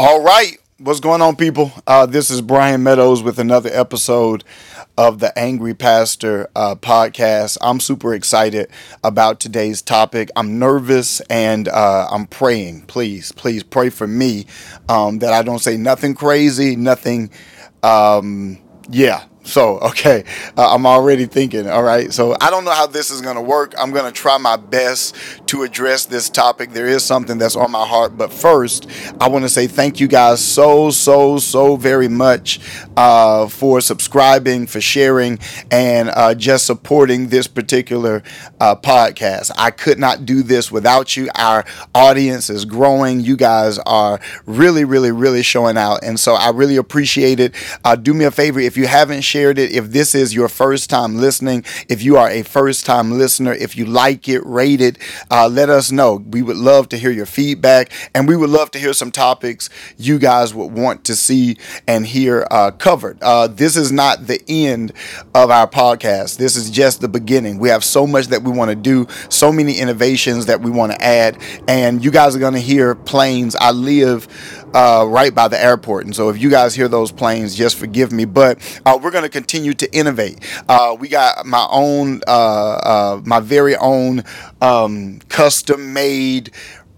All right. What's going on, people? Uh, this is Brian Meadows with another episode of the Angry Pastor uh, podcast. I'm super excited about today's topic. I'm nervous and uh, I'm praying. Please, please pray for me um, that I don't say nothing crazy, nothing. Um, yeah, so, okay, uh, I'm already thinking, all right. So, I don't know how this is going to work. I'm going to try my best to address this topic. There is something that's on my heart. But first, I want to say thank you guys so, so, so very much uh, for subscribing, for sharing, and uh, just supporting this particular uh, podcast. I could not do this without you. Our audience is growing. You guys are really, really, really showing out. And so, I really appreciate it. Uh, do me a favor if you haven't shared, shared it. If this is your first time listening, if you are a first time listener, if you like it, rate it, uh, let us know. We would love to hear your feedback and we would love to hear some topics you guys would want to see and hear uh, covered. Uh, this is not the end of our podcast. This is just the beginning. We have so much that we want to do, so many innovations that we want to add, and you guys are going to hear planes. I live uh, right by the airport. And so if you guys hear those planes, just forgive me. But uh, we're going to continue to innovate. Uh, we got my own, uh, uh, my very own um, custom made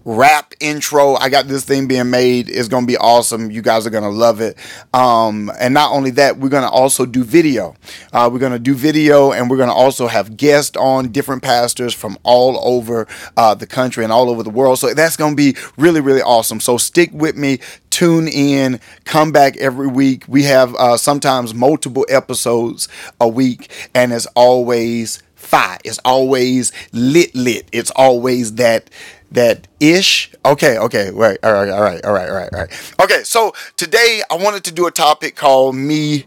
rap intro. I got this thing being made. It's gonna be awesome. You guys are gonna love it. Um, and not only that, we're gonna also do video. Uh, we're gonna do video, and we're gonna also have guests on different pastors from all over uh, the country and all over the world. So that's gonna be really, really awesome. So stick with me. Tune in. Come back every week. We have uh, sometimes multiple episodes a week, and as always, fire. It's always lit, lit. It's always that that ish. Okay, okay, right, all right, all right, all right, all right, all right. Okay, so today I wanted to do a topic called me,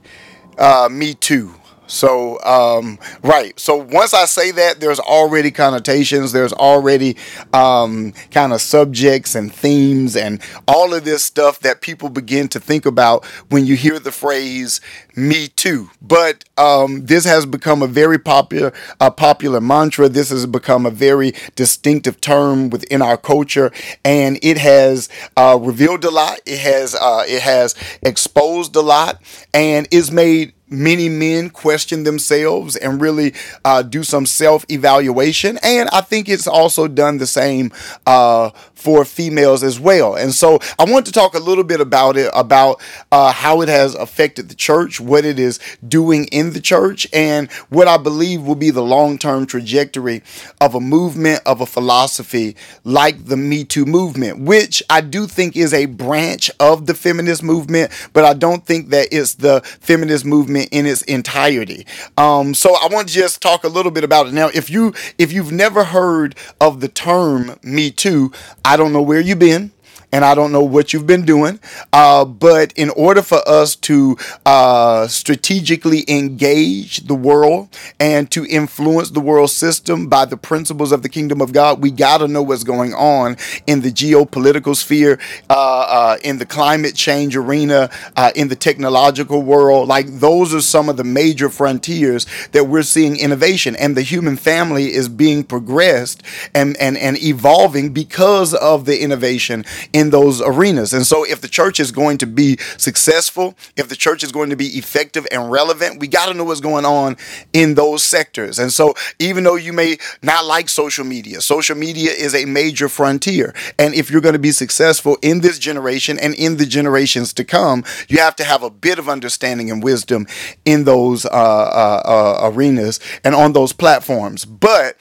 uh, me too. So, um, right. So once I say that, there's already connotations, there's already um, kind of subjects and themes and all of this stuff that people begin to think about when you hear the phrase "me too." But um, this has become a very popular, a popular mantra. This has become a very distinctive term within our culture, and it has uh, revealed a lot. It has, uh, it has exposed a lot, and is made many men question themselves and really uh, do some self evaluation. And I think it's also done the same uh, for females as well. And so I want to talk a little bit about it, about uh, how it has affected the church, what it is doing in the church, and what I believe will be the long term trajectory of a movement, of a philosophy like the Me Too movement, which I do think is a branch of the feminist movement, but I don't think that it's the feminist movement in its entirety. Um, so I want to just talk a little bit about it. Now, if you if you've never heard of the term Me Too, I don't know where you've been and I don't know what you've been doing. Uh, but in order for us to uh, strategically engage the world and to influence the world system by the principles of the kingdom of God, we got to know what's going on in the geopolitical sphere, uh, uh in the climate change arena, uh, in the technological world. Like those are some of the major frontiers that we're seeing innovation, and the human family is being progressed and and and evolving because of the innovation in in those arenas. And so, if the church is going to be successful, if the church is going to be effective and relevant, we got to know what's going on in those sectors. And so, even though you may not like social media, social media is a major frontier. And if you're going to be successful in this generation and in the generations to come, you have to have a bit of understanding and wisdom in those uh, uh, uh, arenas and on those platforms. But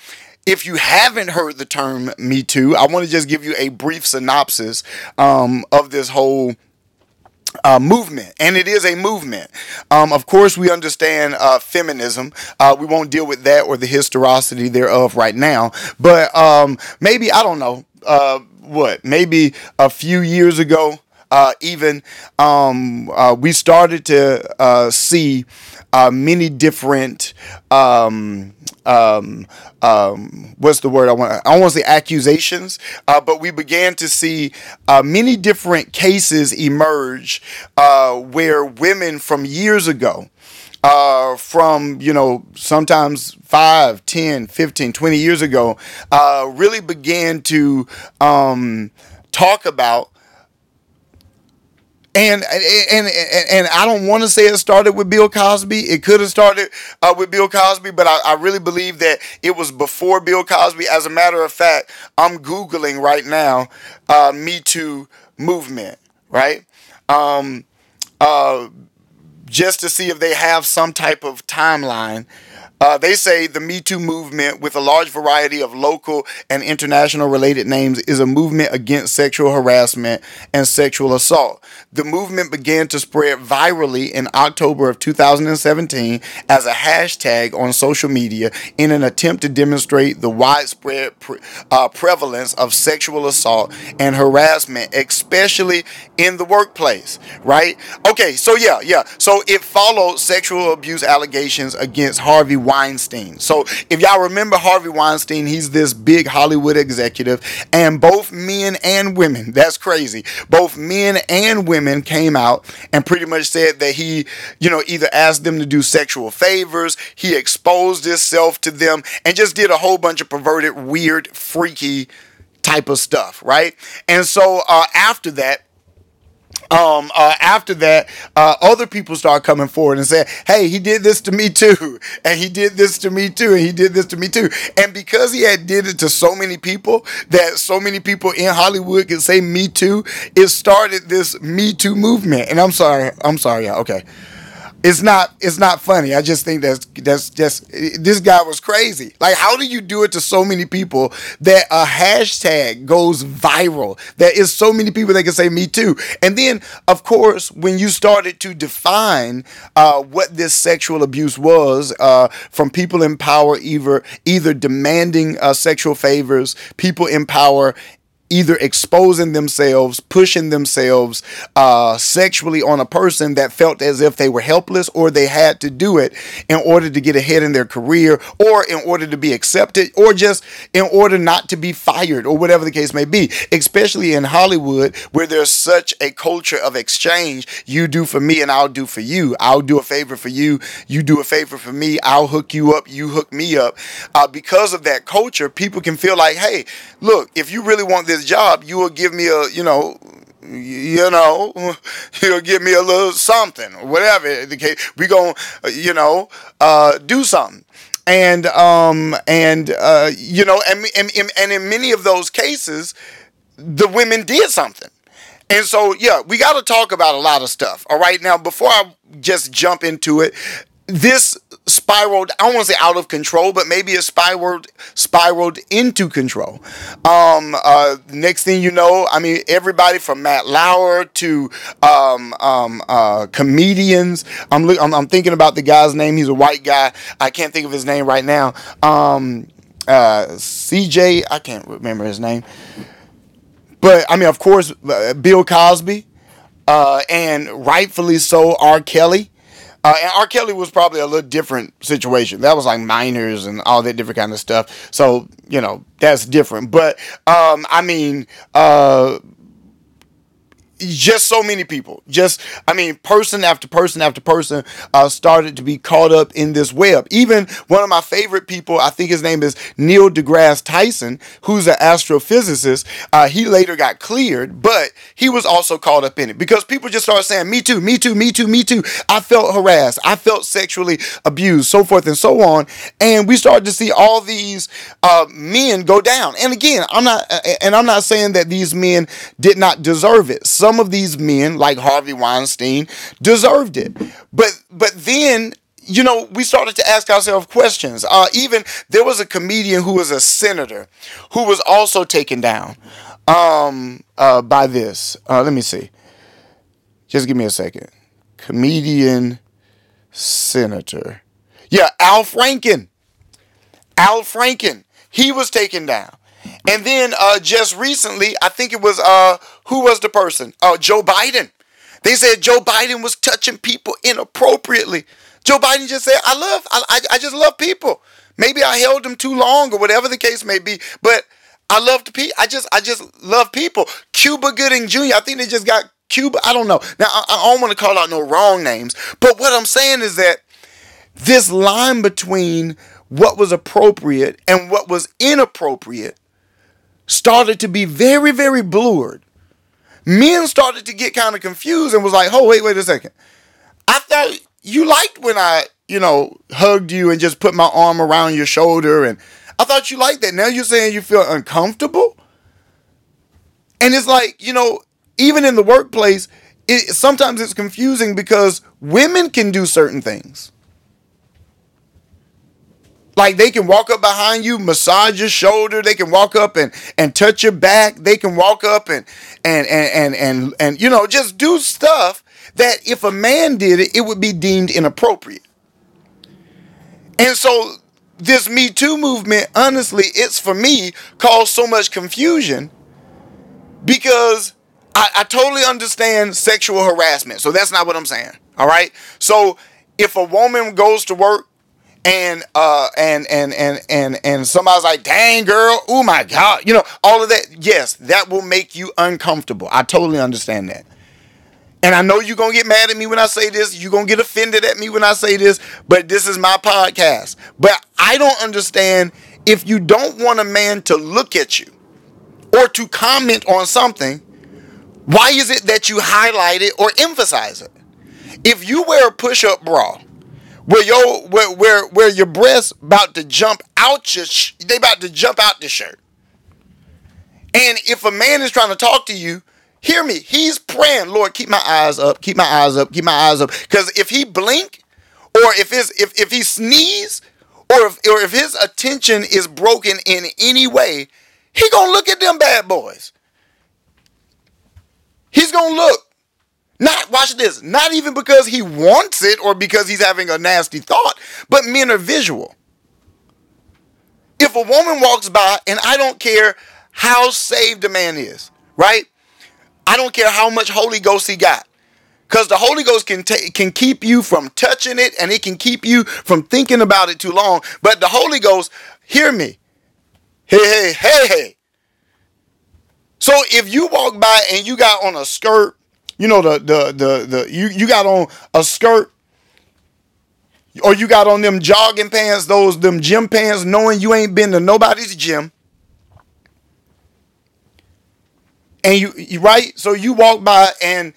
if you haven't heard the term Me Too, I want to just give you a brief synopsis um, of this whole uh, movement, and it is a movement. Um, of course, we understand uh, feminism. Uh, we won't deal with that or the historicity thereof right now, but um, maybe, I don't know, uh, what, maybe a few years ago, uh, even um, uh, we started to see many different um, um, um, what's the word I want? I want to say accusations, uh, but we began to see uh, many different cases emerge uh, where women from years ago. Uh, from you know sometimes 5 10 15 20 years ago uh, really began to um, talk about and and and, and I don't want to say it started with Bill Cosby. It could have started uh, with Bill Cosby, but I, I, really believe that it was before Bill Cosby. As a matter of fact, I'm googling right now, uh, Me Too movement, right? Um, uh, just to see if they have some type of timeline uh, they say the Me Too movement, with a large variety of local and international related names, is a movement against sexual harassment and sexual assault. The movement began to spread virally in October of 2017 as a hashtag on social media in an attempt to demonstrate the widespread pre- uh, prevalence of sexual assault and harassment, especially in the workplace. Right? Okay, so yeah, yeah. So it followed sexual abuse allegations against Harvey Weinstein. So if y'all remember Harvey Weinstein, he's this big Hollywood executive, and both men and women, that's crazy, both men and women came out and pretty much said that he, you know, either asked them to do sexual favors, he exposed himself to them, and just did a whole bunch of perverted, weird, freaky type of stuff, right? And so uh, after that, um, uh, after that, uh, other people start coming forward and saying, "Hey, he did this to me too, and he did this to me too, and he did this to me too." And because he had did it to so many people, that so many people in Hollywood can say "Me Too," it started this Me Too movement. And I'm sorry, I'm sorry, yeah, okay it's not it's not funny. I just think that's that's just this guy was crazy. Like how do you do it to so many people that a hashtag goes viral? That is so many people that can say me too. And then of course when you started to define uh, what this sexual abuse was uh, from people in power either either demanding uh, sexual favors, people in power either exposing themselves, pushing themselves uh, sexually on a person that felt as if they were helpless or they had to do it in order to get ahead in their career or in order to be accepted or just in order not to be fired or whatever the case may be. Especially in Hollywood, where there's such a culture of exchange you do for me and I'll do for you. I'll do a favor for you, you do a favor for me, I'll hook you up, you hook me up. Uh, because of that culture, people can feel like, hey, look, if you really want this job, you will give me a, you know, you know, you'll give me a little something, or whatever the case. We gonna, you know, uh, do something, and um, and uh, you know, and, and and in many of those cases, the women did something. And so, yeah, we got to talk about a lot of stuff. All right. Now, before I just jump into it, this spiraled i don't want to say out of control but maybe it spiraled spiraled into control. Um uh next thing you know i mean everybody from matt lauer to um um uh comedians i'm i'm, I'm thinking about the guy's name he's a white guy i can't think of his name right now. Um uh cj i can't remember his name. But i mean of course uh, bill cosby uh and rightfully so r. Kelly uh, and R. Kelly was probably a little different situation. That was like minors and all that different kind of stuff. So you know that's different. But um, I mean, uh, just so many people. Just i mean person after person after person uh, started to be caught up in this web. Even one of my favorite people i think his name is neil degrasse tyson who's an astrophysicist uh, he later got cleared but he was also caught up in it. Because people just started saying me too me too me too me too. I felt harassed. I felt sexually abused so forth and so on. And we started to see all these uh, men go down. And again i'm not and i'm not saying that these men did not deserve it. some some of these men, like Harvey Weinstein, deserved it. But but then you know, we started to ask ourselves questions. Uh, even there was a comedian who was a senator who was also taken down um, uh, by this. Uh, let me see. Just give me a second. Comedian, senator. Yeah, Al Franken. Al Franken. He was taken down. And then uh, just recently, I think it was uh, who was the person? Oh, Joe Biden. They said Joe Biden was touching people inappropriately. Joe Biden just said, "I love, I, I just love people. Maybe I held them too long, or whatever the case may be, but I love the people. I just, I just love people." Cuba Gooding Jr. I think they just got Cuba. I don't know. Now I, I don't want to call out no wrong names, but what I'm saying is that this line between what was appropriate and what was inappropriate started to be very, very blurred men started to get kind of confused and was like, oh, wait, wait a second. I thought you liked when I, you know, hugged you and just put my arm around your shoulder. And I thought you liked that. Now you're saying you feel uncomfortable? And it's like, you know, even in the workplace, it, sometimes it's confusing because women can do certain things. Like they can walk up behind you, massage your shoulder. They can walk up and and touch your back. They can walk up and and and and and, and you know just do stuff that if a man did it, it would be deemed inappropriate. And so this Me Too movement, honestly, it's for me caused so much confusion because I, I totally understand sexual harassment. So that's not what I'm saying. All right. So if a woman goes to work and uh and and and and and somebody's like, "Dang girl, oh my god," you know, all of that. Yes, that will make you uncomfortable. I totally understand that. And I know you're gonna get mad at me when I say this. You're gonna get offended at me when I say this. But this is my podcast. But I don't understand if you don't want a man to look at you or to comment on something. Why is it that you highlight it or emphasize it? If you wear a push-up bra where your where where, where your breasts about to jump out your sh- they about to jump out the shirt. And if a man is trying to talk to you, hear me. He's praying, Lord, keep my eyes up, keep my eyes up, keep my eyes up. Because if he blink, or if his if if he sneeze, or if or if his attention is broken in any way, he gonna look at them bad boys. He's gonna look. Not, watch this, not even because he wants it or because he's having a nasty thought, but men are visual. If a woman walks by, and I don't care how saved a man is, right? I don't care how much Holy Ghost he got. Because the Holy Ghost can ta- can keep you from touching it and it can keep you from thinking about it too long. But the Holy Ghost, hear me. Hey, hey, hey, hey. So if you walk by and you got on a skirt you know the the the the you you got on a skirt or you got on them jogging pants, those them gym pants, knowing you ain't been to nobody's gym. And you, you right, so you walk by and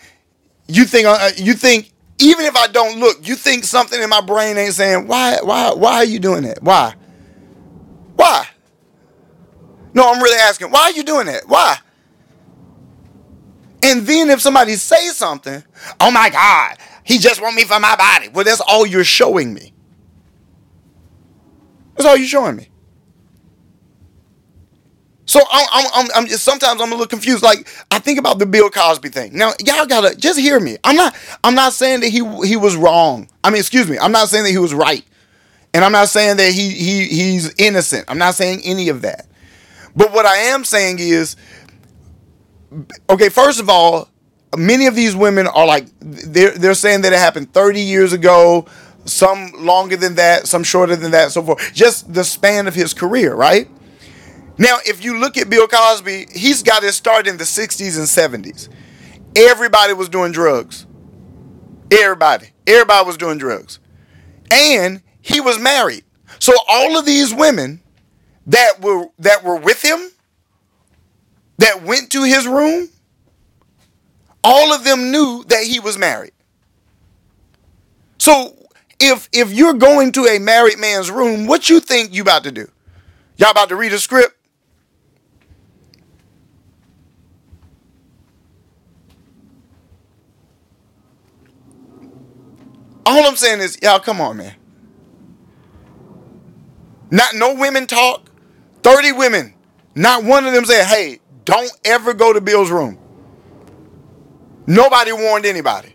you think uh, you think even if I don't look, you think something in my brain ain't saying why why why are you doing that? Why? Why? No, I'm really asking why are you doing that? Why? And then if somebody says something, oh my God, he just want me for my body. Well, that's all you're showing me. That's all you're showing me. So I'm, I'm, I'm, I'm just, sometimes I'm a little confused. Like I think about the Bill Cosby thing. Now y'all gotta just hear me. I'm not I'm not saying that he he was wrong. I mean, excuse me. I'm not saying that he was right, and I'm not saying that he he he's innocent. I'm not saying any of that. But what I am saying is okay, first of all, many of these women are like they're they're saying that it happened 30 years ago, some longer than that, some shorter than that, so forth. Just the span of his career, right? Now, if you look at Bill Cosby, he's got his start in the 60s and 70s. Everybody was doing drugs. Everybody. Everybody was doing drugs. And he was married. So all of these women that were that were with him that went to his room, all of them knew that he was married. So if if you're going to a married man's room, what you think you about to do? Y'all about to read a script? All I'm saying is, y'all, come on, man. Not no women talk. 30 women. Not one of them said, hey, don't ever go to Bill's room. Nobody warned anybody.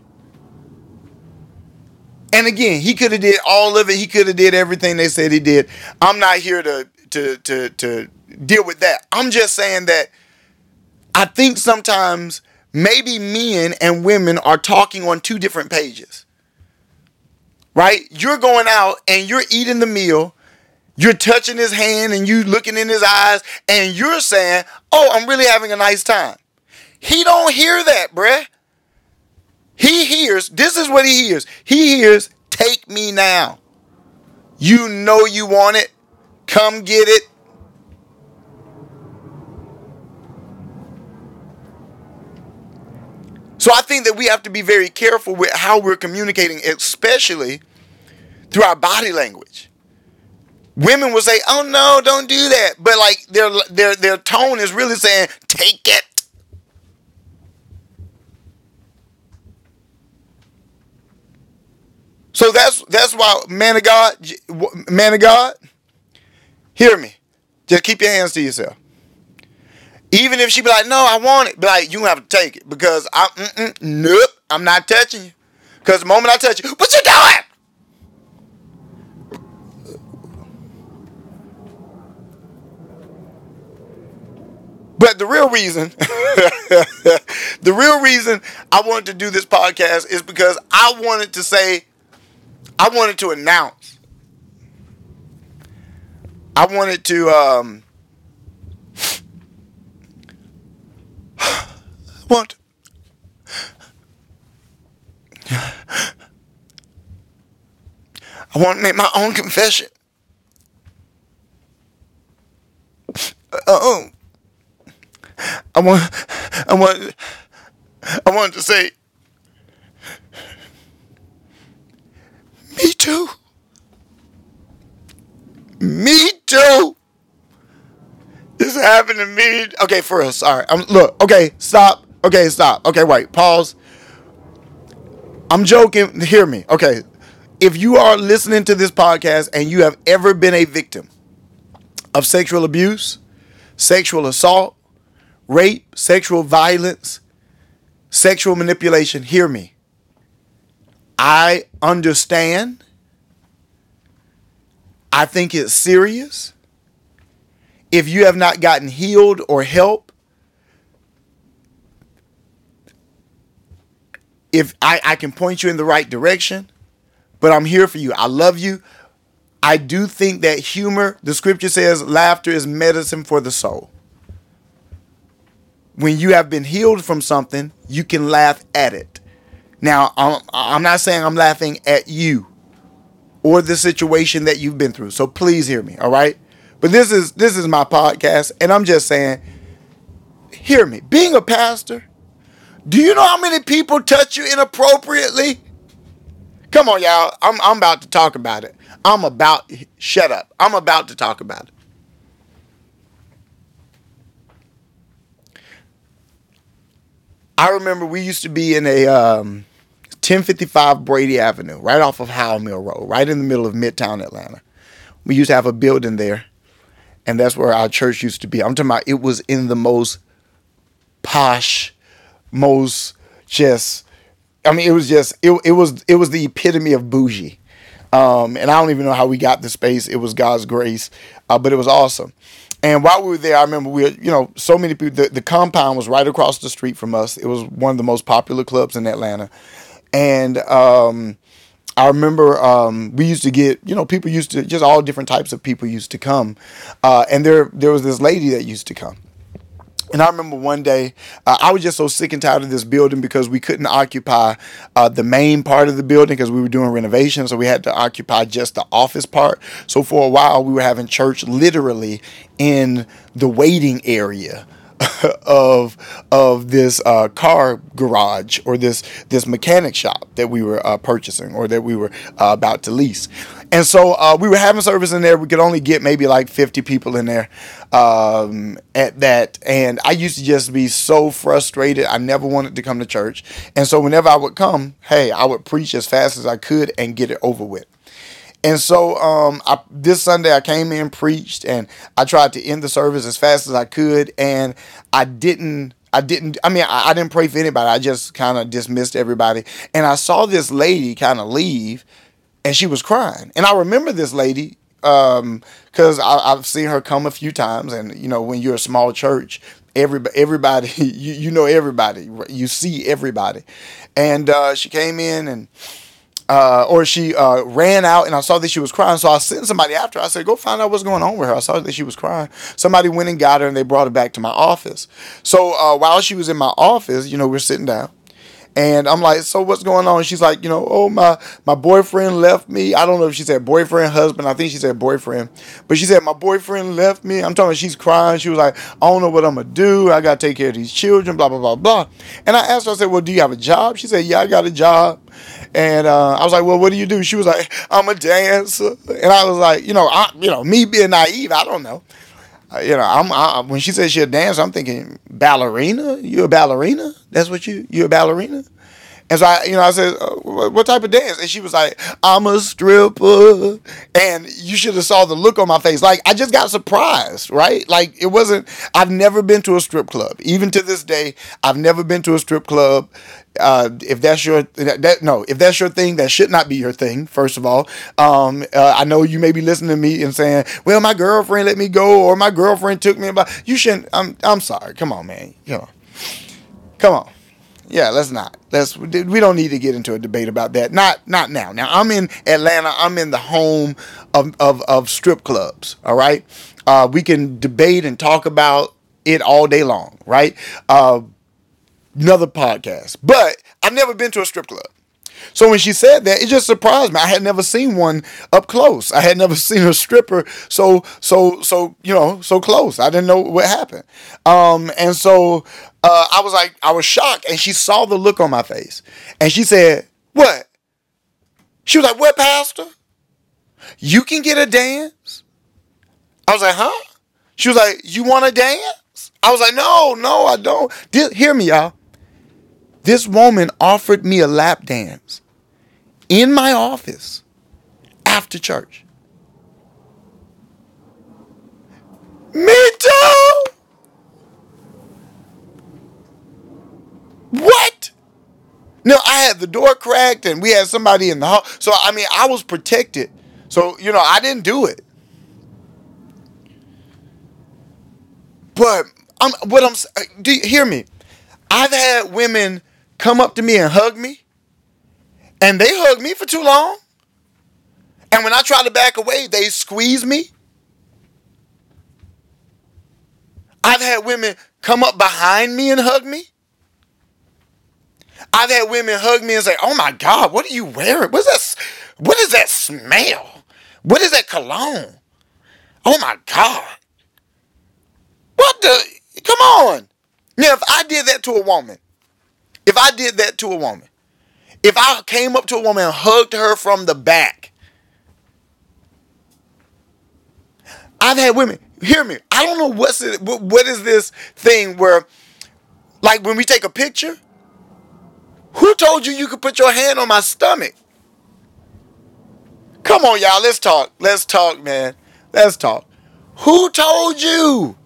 And again, he could have did all of it. He could have did everything they said he did. I'm not here to to to to deal with that. I'm just saying that I think sometimes maybe men and women are talking on two different pages. Right? You're going out and you're eating the meal you're touching his hand and you looking in his eyes and you're saying, "Oh, I'm really having a nice time." He don't hear that, bruh. He hears, this is what he hears. He hears, "Take me now." You know you want it. Come get it. So I think that we have to be very careful with how we're communicating, especially through our body language. Women will say, "Oh no, don't do that," but like their their their tone is really saying, "Take it." So that's that's why, man of God, man of God, hear me. Just keep your hands to yourself. Even if she be like, "No, I want it," be like, "You have to take it because I, mm, mm, nope, I'm not touching you." Because the moment I touch you, what you doing? But the real reason, the real reason I wanted to do this podcast is because I wanted to say, I wanted to announce, I wanted to, um, want, I want to make my own confession. Oh. I want, I want, I wanted to say, me too. Me too. This happened to me. Okay, for real. Sorry. I'm look. Okay, stop. Okay, stop. Okay, wait. Pause. I'm joking. Hear me. Okay. If you are listening to this podcast and you have ever been a victim of sexual abuse, sexual assault, rape, sexual violence, sexual manipulation, hear me. I understand. I think it's serious. If you have not gotten healed or help, if I, I can point you in the right direction, but I'm here for you. I love you. I do think that humor, the scripture says, laughter is medicine for the soul when you have been healed from something, you can laugh at it. Now, I'm, I'm not saying I'm laughing at you or the situation that you've been through. So please hear me, all right? But this is this is my podcast and I'm just saying hear me. Being a pastor, do you know how many people touch you inappropriately? Come on, y'all. I'm I'm about to talk about it. I'm about shut up. I'm about to talk about it. I remember we used to be in a um, 1055 Brady Avenue, right off of Howell Mill Road, right in the middle of Midtown Atlanta. We used to have a building there, and that's where our church used to be. I'm talking about it was in the most posh, most just. I mean, it was just it. It was it was the epitome of bougie, um, and I don't even know how we got the space. It was God's grace, uh, but it was awesome. And while we were there, I remember we, were, you know, so many people. The, the compound was right across the street from us. It was one of the most popular clubs in Atlanta, and um, I remember um, we used to get, you know, people used to just all different types of people used to come, uh, and there there was this lady that used to come, and I remember one day, uh, I was just so sick and tired of this building because we couldn't occupy uh, the main part of the building because we were doing renovations. So we had to occupy just the office part. So for a while, we were having church literally in the waiting area of of this uh, car garage or this this mechanic shop that we were uh, purchasing or that we were uh, about to lease. And so uh, we were having service in there. We could only get maybe like 50 people in there um, at that. And I used to just be so frustrated. I never wanted to come to church. And so whenever I would come, hey, I would preach as fast as I could and get it over with. And so um, I, this Sunday I came in, preached, and I tried to end the service as fast as I could, and I didn't. I didn't. I mean, I, I didn't pray for anybody. I just kind of dismissed everybody, and I saw this lady kind of leave, and she was crying. And I remember this lady because um, I've seen her come a few times, and you know, when you're a small church, everybody, everybody, you you know everybody, you see everybody, and uh, she came in and uh, or she uh, ran out and I saw that she was crying. So I sent somebody after. I said, go find out what's going on with her. I saw that she was crying. Somebody went and got her and they brought her back to my office. So uh, while she was in my office, you know, we're sitting down. And I'm like, so what's going on? She's like, you know, oh my my boyfriend left me. I don't know if she said boyfriend, husband. I think she said boyfriend, but she said my boyfriend left me. I'm talking. She's crying. She was like, I don't know what I'm gonna do. I gotta take care of these children. Blah blah blah blah. And I asked her. I said, well, do you have a job? She said, yeah, I got a job. And uh, I was like, well, what do you do? She was like, I'm a dancer. And I was like, you know, I, you know, me being naive, I don't know. Uh, you know, I'm I, when she says she a dancer, I'm thinking ballerina. You a ballerina? That's what you you a ballerina? And so I, you know, I said, uh, "What type of dance?" And she was like, "I'm a stripper." And you should have saw the look on my face. Like I just got surprised, right? Like it wasn't. I've never been to a strip club. Even to this day, I've never been to a strip club. Uh, if that's your that, no, if that's your thing, that should not be your thing. First of all, um, uh, I know you may be listening to me and saying, "Well, my girlfriend let me go," or "My girlfriend took me." About you shouldn't. I'm I'm sorry. Come on, man. Come on. Come on yeah, let's not. Let's we don't need to get into a debate about that. Not not now. Now I'm in Atlanta. I'm in the home of of, of strip clubs. All right. Uh, we can debate and talk about it all day long. Right. Uh, another podcast. But I've never been to a strip club. So when she said that, it just surprised me. I had never seen one up close. I had never seen a stripper so so so you know so close. I didn't know what happened. Um, and so uh, I was like, I was shocked, and she saw the look on my face, and she said, "What?" She was like, "What, Pastor? You can get a dance?" I was like, "Huh?" She was like, "You want to dance?" I was like, "No, no, I don't." Hear me, y'all. This woman offered me a lap dance in my office after church. Me too. What? No, I had the door cracked and we had somebody in the hall. So, I mean, I was protected. So, you know, I didn't do it. But I'm what I'm uh, do you hear me? I've had women come up to me and hug me, and they hug me for too long. And when I try to back away, they squeeze me. I've had women come up behind me and hug me. I've had women hug me and say, "Oh my God, what are you wearing? What's that? What is that smell? What is that cologne? Oh my God! What the? Come on! Now, if I did that to a woman, if I did that to a woman, if I came up to a woman and hugged her from the back, I've had women, hear me, I don't know what's it, what is this thing where, like when we take a picture, who told you you could put your hand on my stomach? Come on, y'all, let's talk. Let's talk, man. Let's talk. Who told you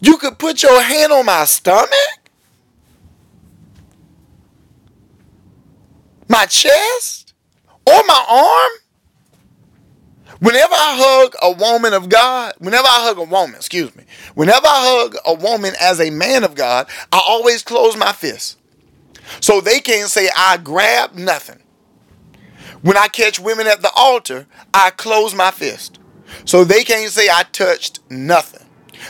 you could put your hand on my stomach? My chest or my arm. Whenever I hug a woman of God, whenever I hug a woman, excuse me, whenever I hug a woman as a man of God, I always close my fist. So they can't say I grab nothing. When I catch women at the altar, I close my fist. So they can't say I touched nothing.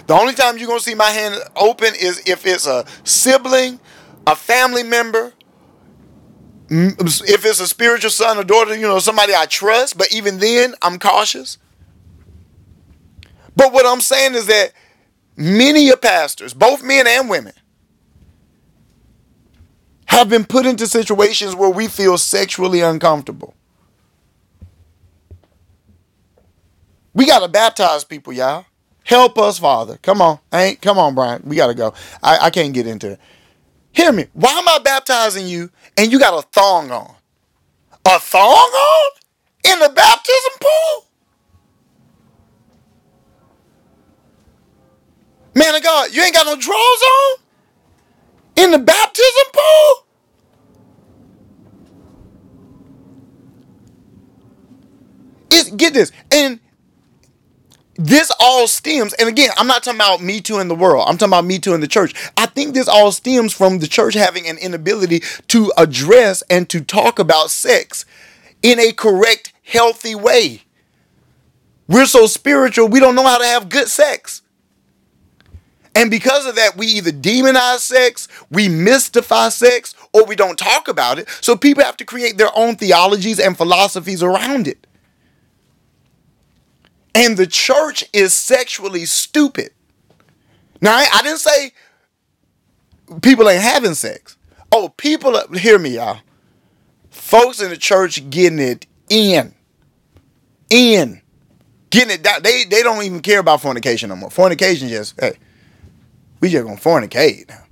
The only time you're going to see my hand open is if it's a sibling, a family member, Mm, if it's a spiritual son or daughter, you know, somebody I trust, but even then, I'm cautious. But what I'm saying is that many of pastors, both men and women, have been put into situations where we feel sexually uncomfortable. We got to baptize people, y'all. Help us, Father. Come on. ain't come on, Brian. We got to go. I, I can't get into it. Hear me. Why am I baptizing you and you got a thong on? A thong on? In the baptism pool? Man of God, you ain't got no drawers on? In the baptism pool? It's, get this. And this all stems, and again, I'm not talking about me too in the world. I'm talking about me too in the church. I think this all stems from the church having an inability to address and to talk about sex in a correct, healthy way. We're so spiritual, we don't know how to have good sex. And because of that, we either demonize sex, we mystify sex, or we don't talk about it. So people have to create their own theologies and philosophies around it. And the church is sexually stupid. Now, I, I didn't say people ain't having sex. Oh, people, hear me, y'all. Folks in the church getting it in. In. Getting it down. They, they don't even care about fornication no more. Fornication just, hey, we just gonna fornicate now.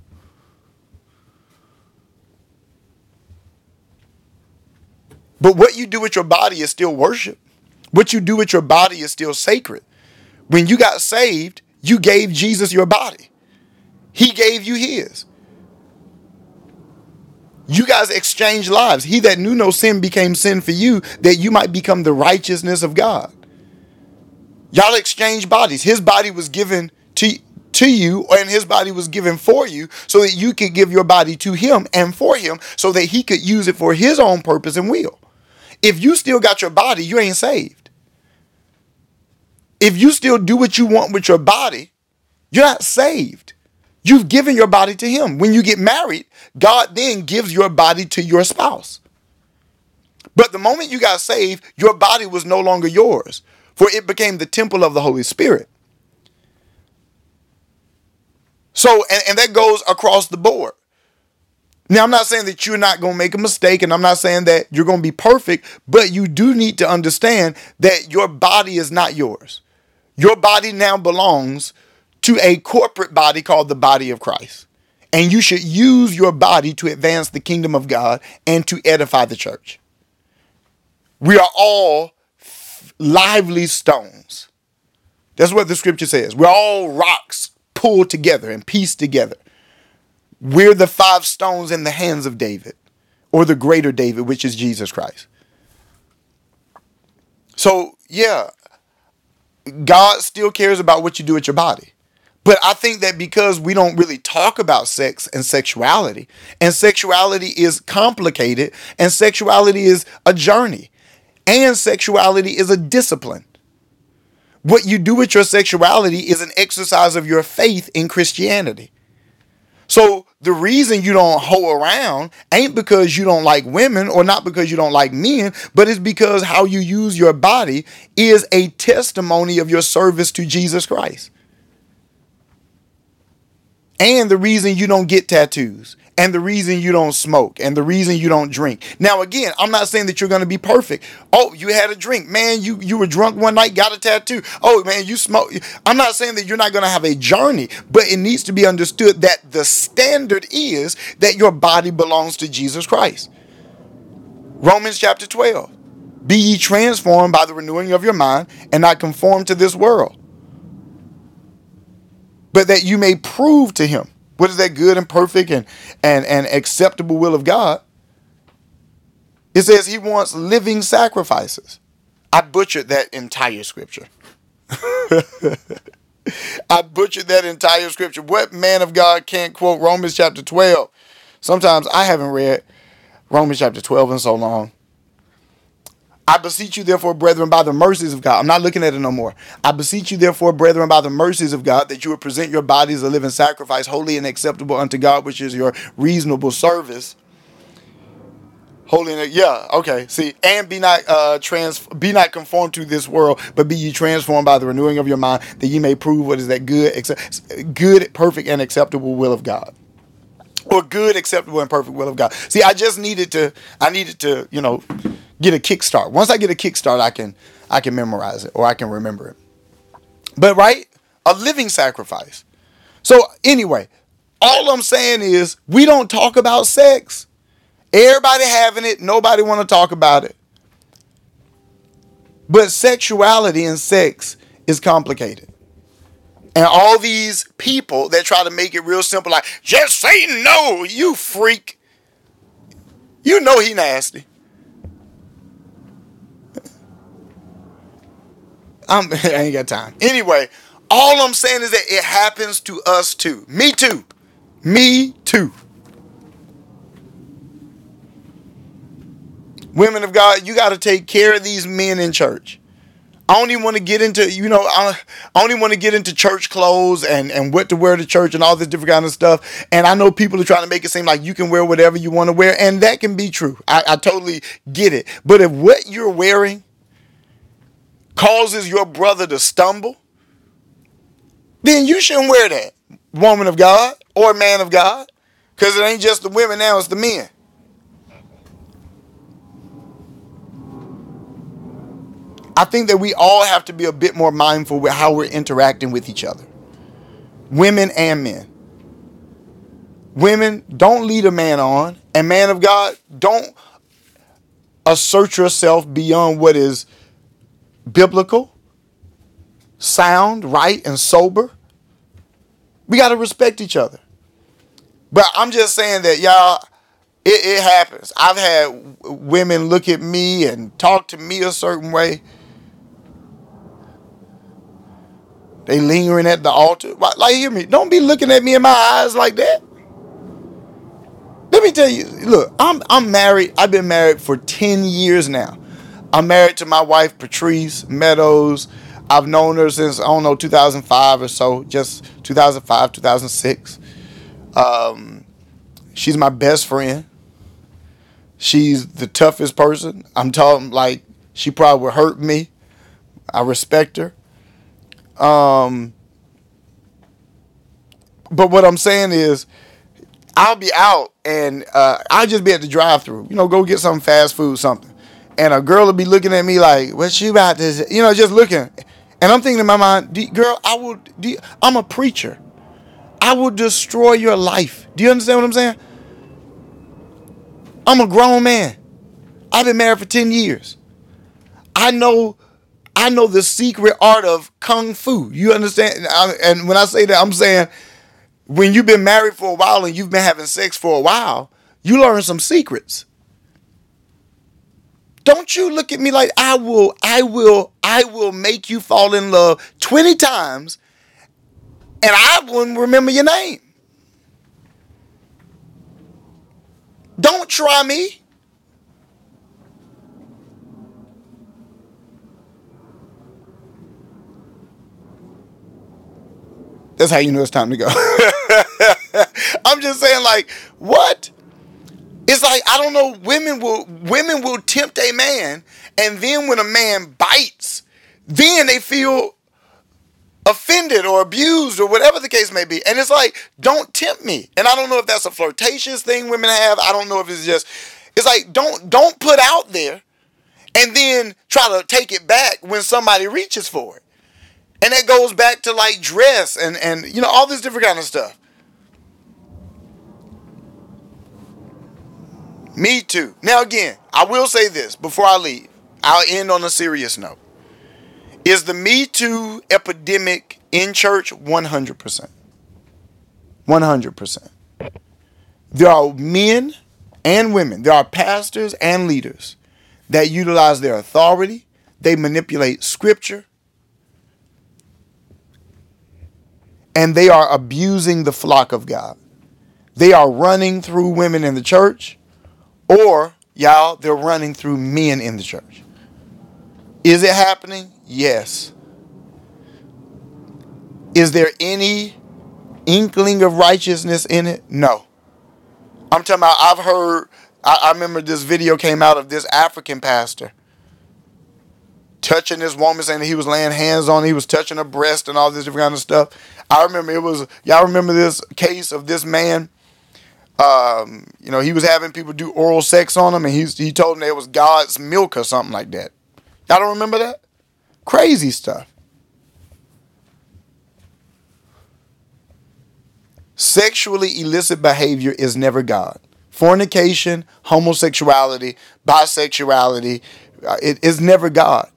But what you do with your body is still worship. What you do with your body is still sacred. When you got saved, you gave Jesus your body. He gave you his. You guys exchanged lives. He that knew no sin became sin for you, that you might become the righteousness of God. Y'all exchanged bodies. His body was given to, to you, and his body was given for you, so that you could give your body to him and for him, so that he could use it for his own purpose and will. If you still got your body, you ain't saved. If you still do what you want with your body, you're not saved. You've given your body to him. When you get married, God then gives your body to your spouse. But the moment you got saved, your body was no longer yours, for it became the temple of the Holy Spirit. So, and, and that goes across the board. Now, I'm not saying that you're not going to make a mistake, and I'm not saying that you're going to be perfect, but you do need to understand that your body is not yours. Your body now belongs to a corporate body called the body of Christ. And you should use your body to advance the kingdom of God and to edify the church. We are all lively stones. That's what the scripture says. We're all rocks pulled together and pieced together. We're the five stones in the hands of David, or the greater David, which is Jesus Christ. So, yeah, God still cares about what you do with your body. But I think that because we don't really talk about sex and sexuality, and sexuality is complicated, and sexuality is a journey, and sexuality is a discipline. What you do with your sexuality is an exercise of your faith in Christianity. So the reason you don't hoe around ain't because you don't like women or not because you don't like men, but it's because how you use your body is a testimony of your service to Jesus Christ. And the reason you don't get tattoos, and the reason you don't smoke, and the reason you don't drink. Now, again, I'm not saying that you're going to be perfect. Oh, you had a drink, man. You you were drunk one night, got a tattoo. Oh, man, you smoke. I'm not saying that you're not going to have a journey, but it needs to be understood that the standard is that your body belongs to Jesus Christ. Romans chapter 12. Be ye transformed by the renewing of your mind, and not conform to this world but that you may prove to him what is that good and perfect and, and, and acceptable will of God. It says he wants living sacrifices. I butchered that entire scripture. I butchered that entire scripture. What man of God can't quote Romans chapter 12? Sometimes I haven't read Romans chapter 12 in so long. I beseech you, therefore, brethren, by the mercies of God. I'm not looking at it no more. I beseech you, therefore, brethren, by the mercies of God, that you would present your bodies a living sacrifice, holy and acceptable unto God, which is your reasonable service. Holy and yeah, okay. See, and be not uh trans be not conformed to this world, but be ye transformed by the renewing of your mind, that ye may prove what is that good, accept, good, perfect, and acceptable will of God or good, acceptable, and perfect will of God. See, I just needed to, I needed to, you know, get a kickstart. Once I get a kickstart, I can I can memorize it or I can remember it. But right, a living sacrifice. So anyway, all I'm saying is we don't talk about sex. Everybody having it, nobody want to talk about it. But sexuality and sex is complicated. And all these people that try to make it real simple, like, just say no, you freak. You know he nasty. I'm, I ain't got time. Anyway, all I'm saying is that it happens to us too. Me too. Me too. Women of God, you got to take care of these men in church. I even want to get into, you know, I, I only want to get into church clothes and, and what to wear to church and all this different kind of stuff. And I know people are trying to make it seem like you can wear whatever you want to wear, and that can be true. I, I totally get it. But if what you're wearing causes your brother to stumble, then you shouldn't wear that, woman of God or man of God, because it ain't just the women now, it's the men. I think that we all have to be a bit more mindful with how we're interacting with each other, women and men. Women, don't lead a man on, and man of God, don't assert yourself beyond what is biblical, sound, right, and sober. We got to respect each other. But I'm just saying that, y'all, it, it happens. I've had women look at me and talk to me a certain way They lingering at the altar. Like, hear me. Don't be looking at me in my eyes like that. Let me tell you, look, I'm I'm married. I've been married for 10 years now. I'm married to my wife, Patrice Meadows. I've known her since, I don't know, 2005 or so, just 2005, 2006. Um, she's my best friend. She's the toughest person. I'm talking like she probably would hurt me. I respect her. Um, but what I'm saying is, I'll be out and uh, I'll just be at the drive-through. You know, go get some fast food, something, and a girl will be looking at me like, "What you about to?" You know, just looking, and I'm thinking in my mind, "Girl, I will. I'm a preacher. I will destroy your life. Do you understand what I'm saying? I'm a grown man. I've been married for ten years. I know I know the secret art of kung fu. You understand? And when I say that, I'm saying when you've been married for a while and you've been having sex for a while, you learn some secrets. Don't you look at me like I will, I will, I will make you fall in love 20 times and I wouldn't remember your name. Don't try me. That's how you know it's time to go. I'm just saying, like, what? It's like I don't know. Women will women will tempt a man, and then when a man bites, then they feel offended or abused or whatever the case may be. And it's like, don't tempt me. And I don't know if that's a flirtatious thing women have. I don't know if it's just. It's like don't don't put out there, and then try to take it back when somebody reaches for it. And that goes back to like dress and and you know all this different kind of stuff. Me too. Now again, I will say this before I leave. I'll end on a serious note. Is the Me Too epidemic in church 100%? 100%. There are men and women, there are pastors and leaders that utilize their authority, they manipulate scripture, and they are abusing the flock of God. They are running through women in the church, or y'all, they're running through men in the church. Is it happening? Yes. Is there any inkling of righteousness in it? No. I'm talking about, I've heard, I, I remember this video came out of this African pastor touching this woman, saying he was laying hands on, he was touching her breast and all this different kind of stuff. I remember it was y'all remember this case of this man. Um, you know, he was having people do oral sex on him, and he he told them it was God's milk or something like that. Y'all don't remember that? Crazy stuff. Sexually illicit behavior is never God. Fornication, homosexuality, bisexuality, uh, it is never God.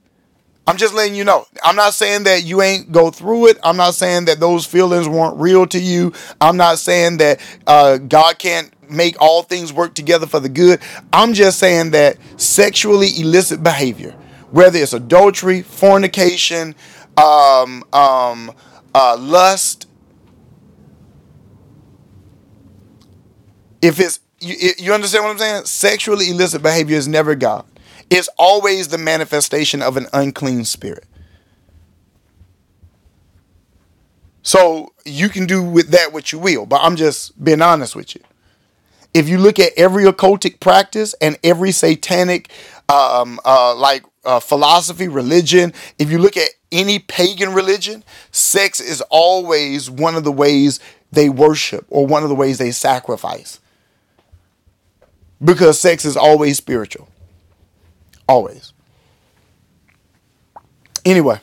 I'm just letting you know. I'm not saying that you ain't go through it. I'm not saying that those feelings weren't real to you. I'm not saying that uh, God can't make all things work together for the good. I'm just saying that sexually illicit behavior, whether it's adultery, fornication, um, um, uh, lust, if it's you, you understand what I'm saying? Sexually illicit behavior is never God is always the manifestation of an unclean spirit. So you can do with that what you will, but I'm just being honest with you. If you look at every occultic practice and every satanic, um, uh, like uh, philosophy, religion, if you look at any pagan religion, sex is always one of the ways they worship or one of the ways they sacrifice. Because sex is always spiritual. Always. Anyway,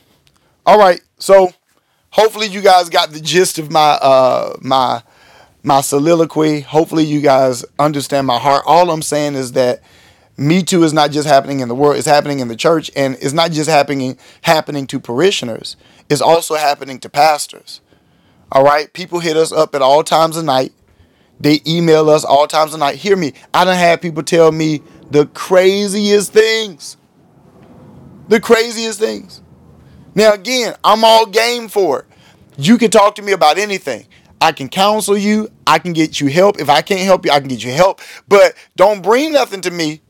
all right. So hopefully you guys got the gist of my uh my my soliloquy. Hopefully you guys understand my heart. All I'm saying is that me Too is not just happening in the world, it's happening in the church, and it's not just happening happening to parishioners, it's also happening to pastors. All right, people hit us up at all times of night. They email us all times of night. Hear me, I don't have people tell me the craziest things. The craziest things. Now, again, I'm all game for it. You can talk to me about anything. I can counsel you. I can get you help. If I can't help you, I can get you help. But don't bring nothing to me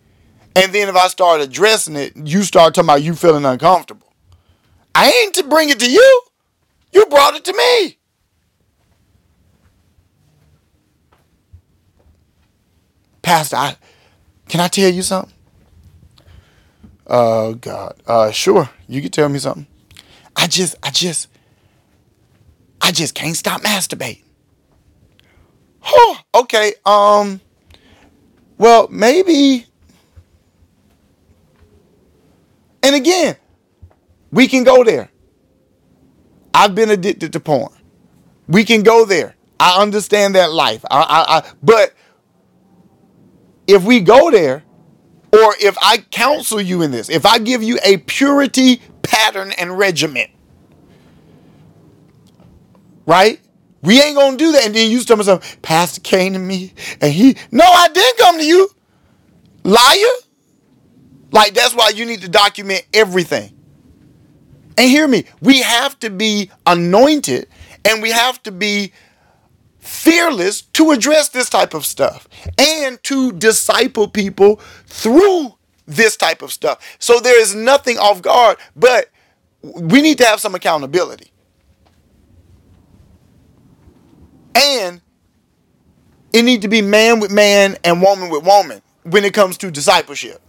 and then if I start addressing it, you start talking about you feeling uncomfortable. I ain't to bring it to you. You brought it to me. Pastor, I, can I tell you something? Oh uh, God. Uh sure, you can tell me something. I just I just I just can't stop masturbating. Huh, okay. Um well, maybe And again, we can go there. I've been addicted to porn. We can go there. I understand that life. I, I, I, but if we go there, or if I counsel you in this, if I give you a purity pattern and regimen, right? We ain't gonna do that. And then you tell me something, Pastor came to me and he, no, I didn't come to you. Liar. Like that's why you need to document everything. And hear me, we have to be anointed and we have to be fearless to address this type of stuff and to disciple people through this type of stuff. So there is nothing off guard, but we need to have some accountability. And it need to be man with man and woman with woman when it comes to discipleship.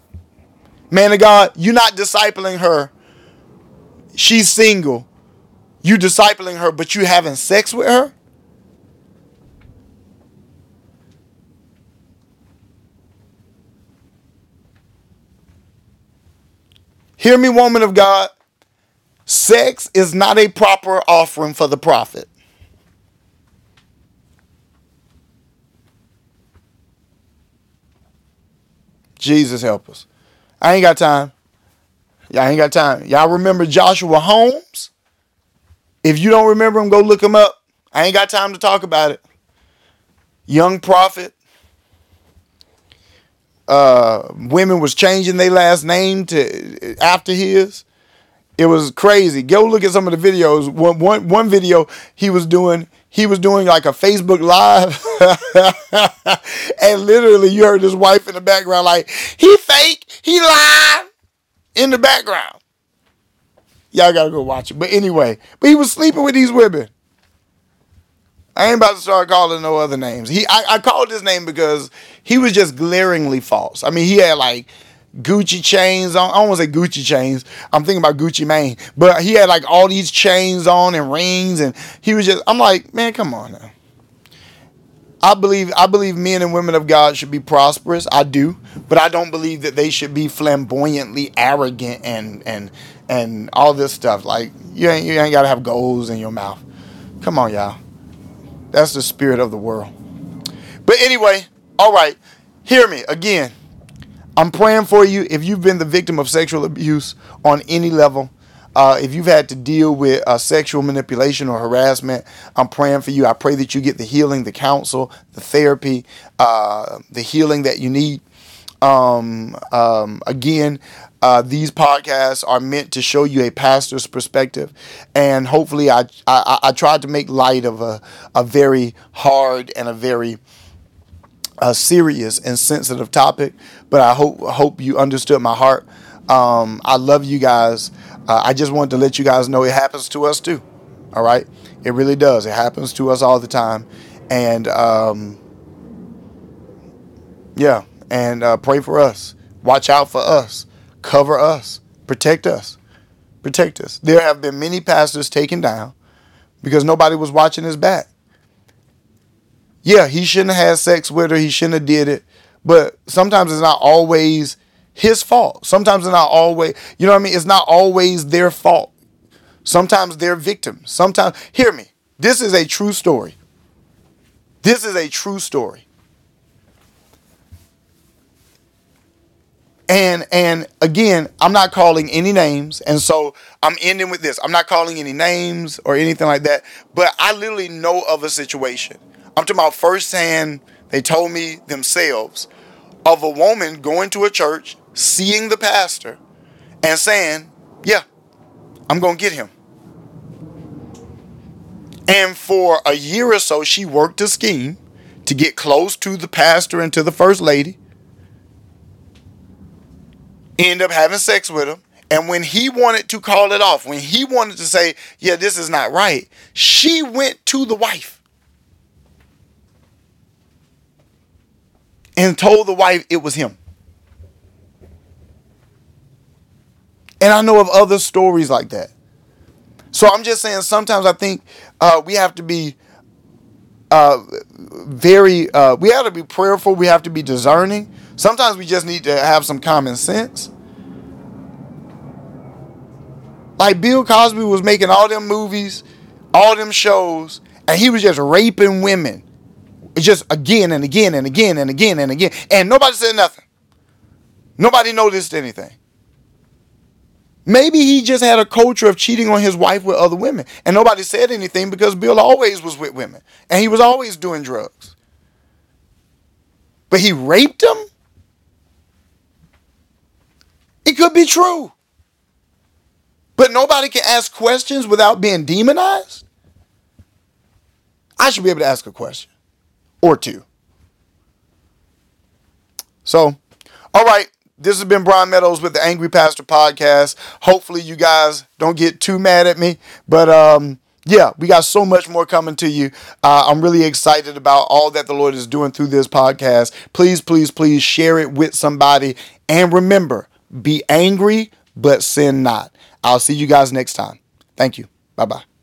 Man of God, you're not discipling her. She's single. You discipling her, but you having sex with her? Hear me, woman of God. Sex is not a proper offering for the prophet. Jesus help us. I ain't got time. Y'all ain't got time. Y'all remember Joshua Holmes? If you don't remember him, go look him up. I ain't got time to talk about it. Young prophet. Uh, women was changing their last name to after his. It was crazy. Go look at some of the videos. One, one, one video he was doing, he was doing like a Facebook Live. and literally you heard his wife in the background like, he fake, he lied in the background. Y'all gotta go watch it. But anyway, but he was sleeping with these women. I ain't about to start calling no other names. He I, I called his name because he was just glaringly false. I mean, he had like Gucci chains on. I don't want to say Gucci chains. I'm thinking about Gucci Mane. But he had like all these chains on and rings, and he was just. I'm like, man, come on now. I believe I believe men and women of God should be prosperous. I do, but I don't believe that they should be flamboyantly arrogant and and and all this stuff. Like you ain't you ain't gotta have goals in your mouth. Come on, y'all. That's the spirit of the world. But anyway, all right. Hear me again. I'm praying for you if you've been the victim of sexual abuse on any level. Uh, if you've had to deal with uh, sexual manipulation or harassment, I'm praying for you. I pray that you get the healing, the counsel, the therapy, uh, the healing that you need. Um, um, again, uh, these podcasts are meant to show you a pastor's perspective, and hopefully, I I, I tried to make light of a a very hard and a very a serious and sensitive topic, but I hope hope you understood my heart. Um, I love you guys. Uh, I just wanted to let you guys know it happens to us too. All right, it really does. It happens to us all the time, and um, yeah, and uh, pray for us. Watch out for us. Cover us. Protect us. Protect us. There have been many pastors taken down because nobody was watching his back. Yeah, he shouldn't have had sex with her. He shouldn't have did it. But sometimes it's not always his fault. Sometimes it's not always, you know what I mean? It's not always their fault. Sometimes they're victims. Sometimes, hear me. This is a true story. This is a true story. And and again, I'm not calling any names, and so I'm ending with this. I'm not calling any names or anything like that, but I literally know of a situation. I'm talking about firsthand. They told me themselves of a woman going to a church, seeing the pastor, and saying, "Yeah, I'm gonna get him." And for a year or so, she worked a scheme to get close to the pastor and to the first lady end up having sex with him. And when he wanted to call it off, when he wanted to say, yeah, this is not right, she went to the wife and told the wife it was him. And I know of other stories like that. So I'm just saying, sometimes I think uh, we have to be uh, very, uh, we have to be prayerful, we have to be discerning Sometimes we just need to have some common sense. Like Bill Cosby was making all them movies, all them shows, and he was just raping women. Just again and again and again and again and again. And nobody said nothing. Nobody noticed anything. Maybe he just had a culture of cheating on his wife with other women. And nobody said anything because Bill always was with women. And he was always doing drugs. But he raped them? It could be true. But nobody can ask questions without being demonized? I should be able to ask a question or two. So, all right, this has been Brian Meadows with the Angry Pastor podcast. Hopefully, you guys don't get too mad at me, but um, yeah, we got so much more coming to you. Uh, I'm really excited about all that the Lord is doing through this podcast. Please, please, please share it with somebody, and remember be angry, but sin not. I'll see you guys next time. Thank you. Bye bye.